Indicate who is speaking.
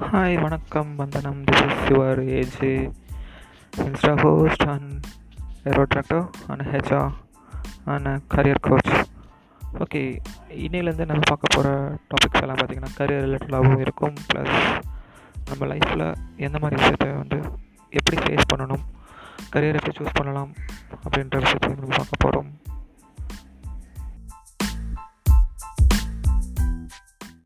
Speaker 1: Hi வணக்கம். வந்தனம். This is your age Insta host and aero tractor and HR and career coach okay இன்னையிலேருந்து நம்ம பார்க்க போகிற டாபிக்ஸ் எல்லாம் பார்த்திங்கன்னா கரியர் ரிலேட்டடாகவும் இருக்கும். ப்ளஸ் நம்ம லைஃப்பில் எந்த மாதிரி விஷயத்த வந்து எப்படி ஃபேஸ் பண்ணணும் கரியர் எப்படி சூஸ் பண்ணலாம் அப்படின்ற விஷயத்தையும் நம்ம பார்க்க போகிறோம்